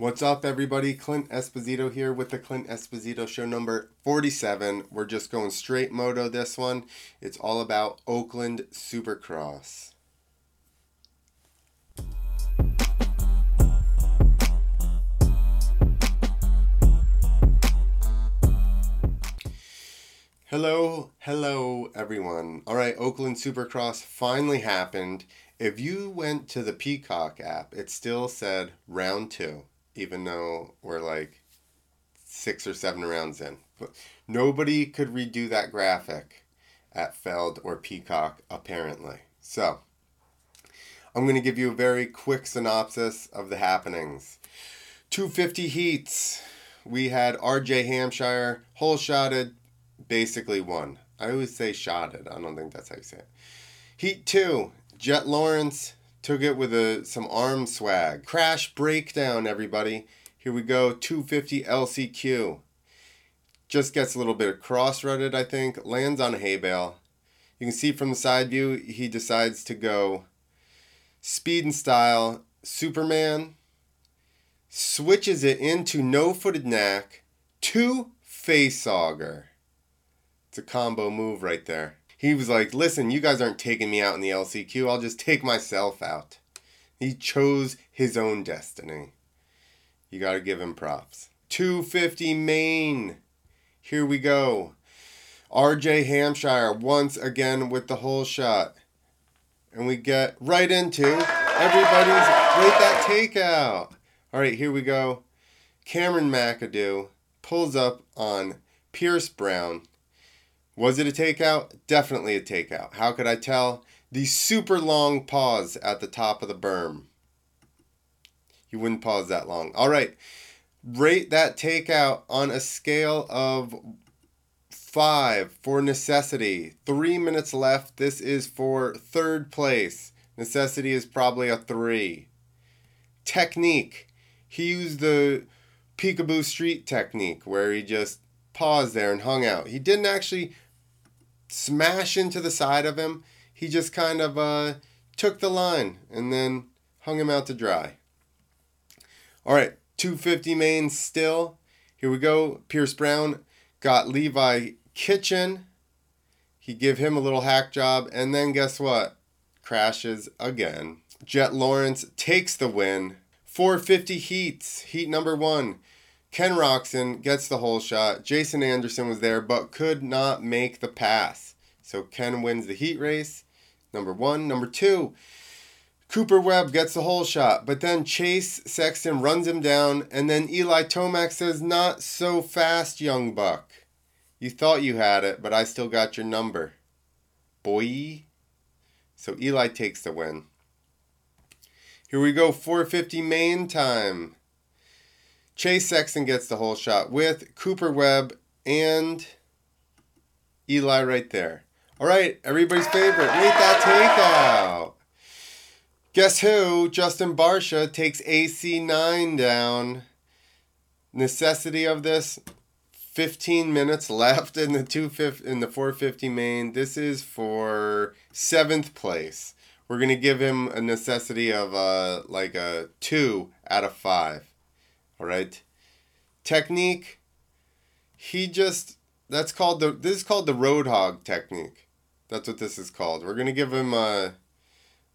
What's up, everybody? Clint Esposito here with the Clint Esposito Show number 47. We're just going straight moto this one. It's all about Oakland Supercross. Hello, hello, everyone. All right, Oakland Supercross finally happened. If you went to the Peacock app, it still said round two even though we're like six or seven rounds in. But nobody could redo that graphic at Feld or Peacock, apparently. So, I'm going to give you a very quick synopsis of the happenings. 250 heats. We had RJ Hampshire, hole shotted, basically won. I always say shotted. I don't think that's how you say it. Heat 2. Jett Lawrence, Took it with a some arm swag. Crash breakdown, everybody. Here we go. 250 LCQ. Just gets a little bit cross rutted, I think. Lands on a hay bale. You can see from the side view, he decides to go speed and style. Superman switches it into no footed knack to face auger. It's a combo move right there he was like, listen, you guys aren't taking me out in the LCQ. I'll just take myself out. He chose his own destiny. You got to give him props. 250 Main. Here we go. RJ Hampshire once again with the hole shot. And we get right into everybody's rate that takeout. All right, here we go. Cameron McAdoo pulls up on Pierce Brown was it a takeout? Definitely a takeout. How could I tell? The super long pause at the top of the berm. You wouldn't pause that long. All right. Rate that takeout on a scale of five for necessity. Three minutes left. This is for third place. Necessity is probably a three. Technique. He used the peekaboo street technique where he just paused there and hung out. He didn't actually smash into the side of him. He just kind of uh, took the line and then hung him out to dry. All right, 250 main still. Here we go. Pierce Brown got Levi Kitchen. He give him a little hack job, and then guess what? Crashes again. Jett Lawrence takes the win. 450 heats. Heat number one. Ken Roczen gets the hole shot. Jason Anderson was there but could not make the pass. So Ken wins the heat race. Number one. Number two, Cooper Webb gets the hole shot, but then Chase Sexton runs him down, and then Eli Tomac says, Not so fast, young buck. You thought you had it, but I still got your number. Boy. So Eli takes the win. Here we go, 450 main time. Chase Sexton gets the hole shot with Cooper Webb and Eli right there. All right, everybody's favorite. Rate that takeout. Guess who? Justin Barcia takes AC9 down. Necessity of this 15 minutes left in the 250 in the 450 main. This is for 7th place. We're going to give him a necessity of uh like a 2 out of 5. All right. Technique. He just that's called the this is called the roadhog technique. That's what this is called. We're gonna give him a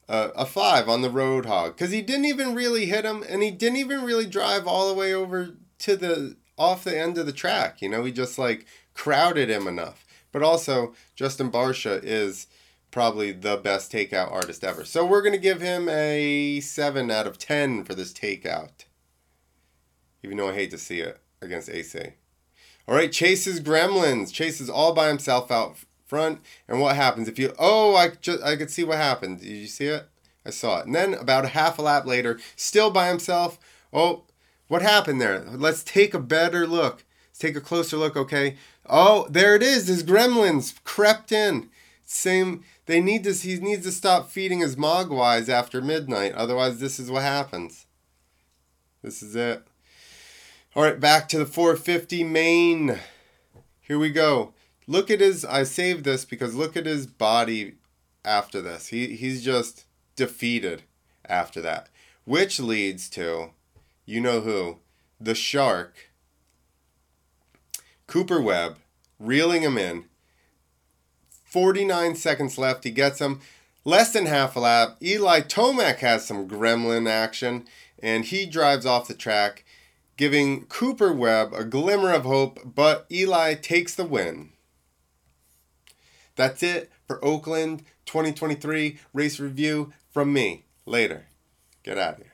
a, a five on the roadhog because he didn't even really hit him and he didn't even really drive all the way over to the off the end of the track. You know, he just like crowded him enough. But also, Justin Barcia is probably the best takeout artist ever. So we're gonna give him a seven out of ten for this takeout even though I hate to see it against AC. All right, Chase's Gremlins. Chase is all by himself out front. And what happens if you? Oh, I just I could see what happened. Did you see it? I saw it. And then about a half a lap later, still by himself. Oh, what happened there? Let's take a better look. Let's take a closer look. Okay. Oh, there it is. His Gremlins crept in. Same. They need this. He needs to stop feeding his mogwais after midnight. Otherwise, this is what happens. This is it. All right, back to the 450 main. Here we go. Look at his. I saved this because look at his body after this. He he's just defeated after that, which leads to You know who? The Shark. Cooper Webb, reeling him in. 49 seconds left. He gets him. Less than half a lap. Eli Tomac has some gremlin action, and he drives off the track, giving Cooper Webb a glimmer of hope, but Eli takes the win. That's it for Oakland 2023 race review from me. Later. Get out of here.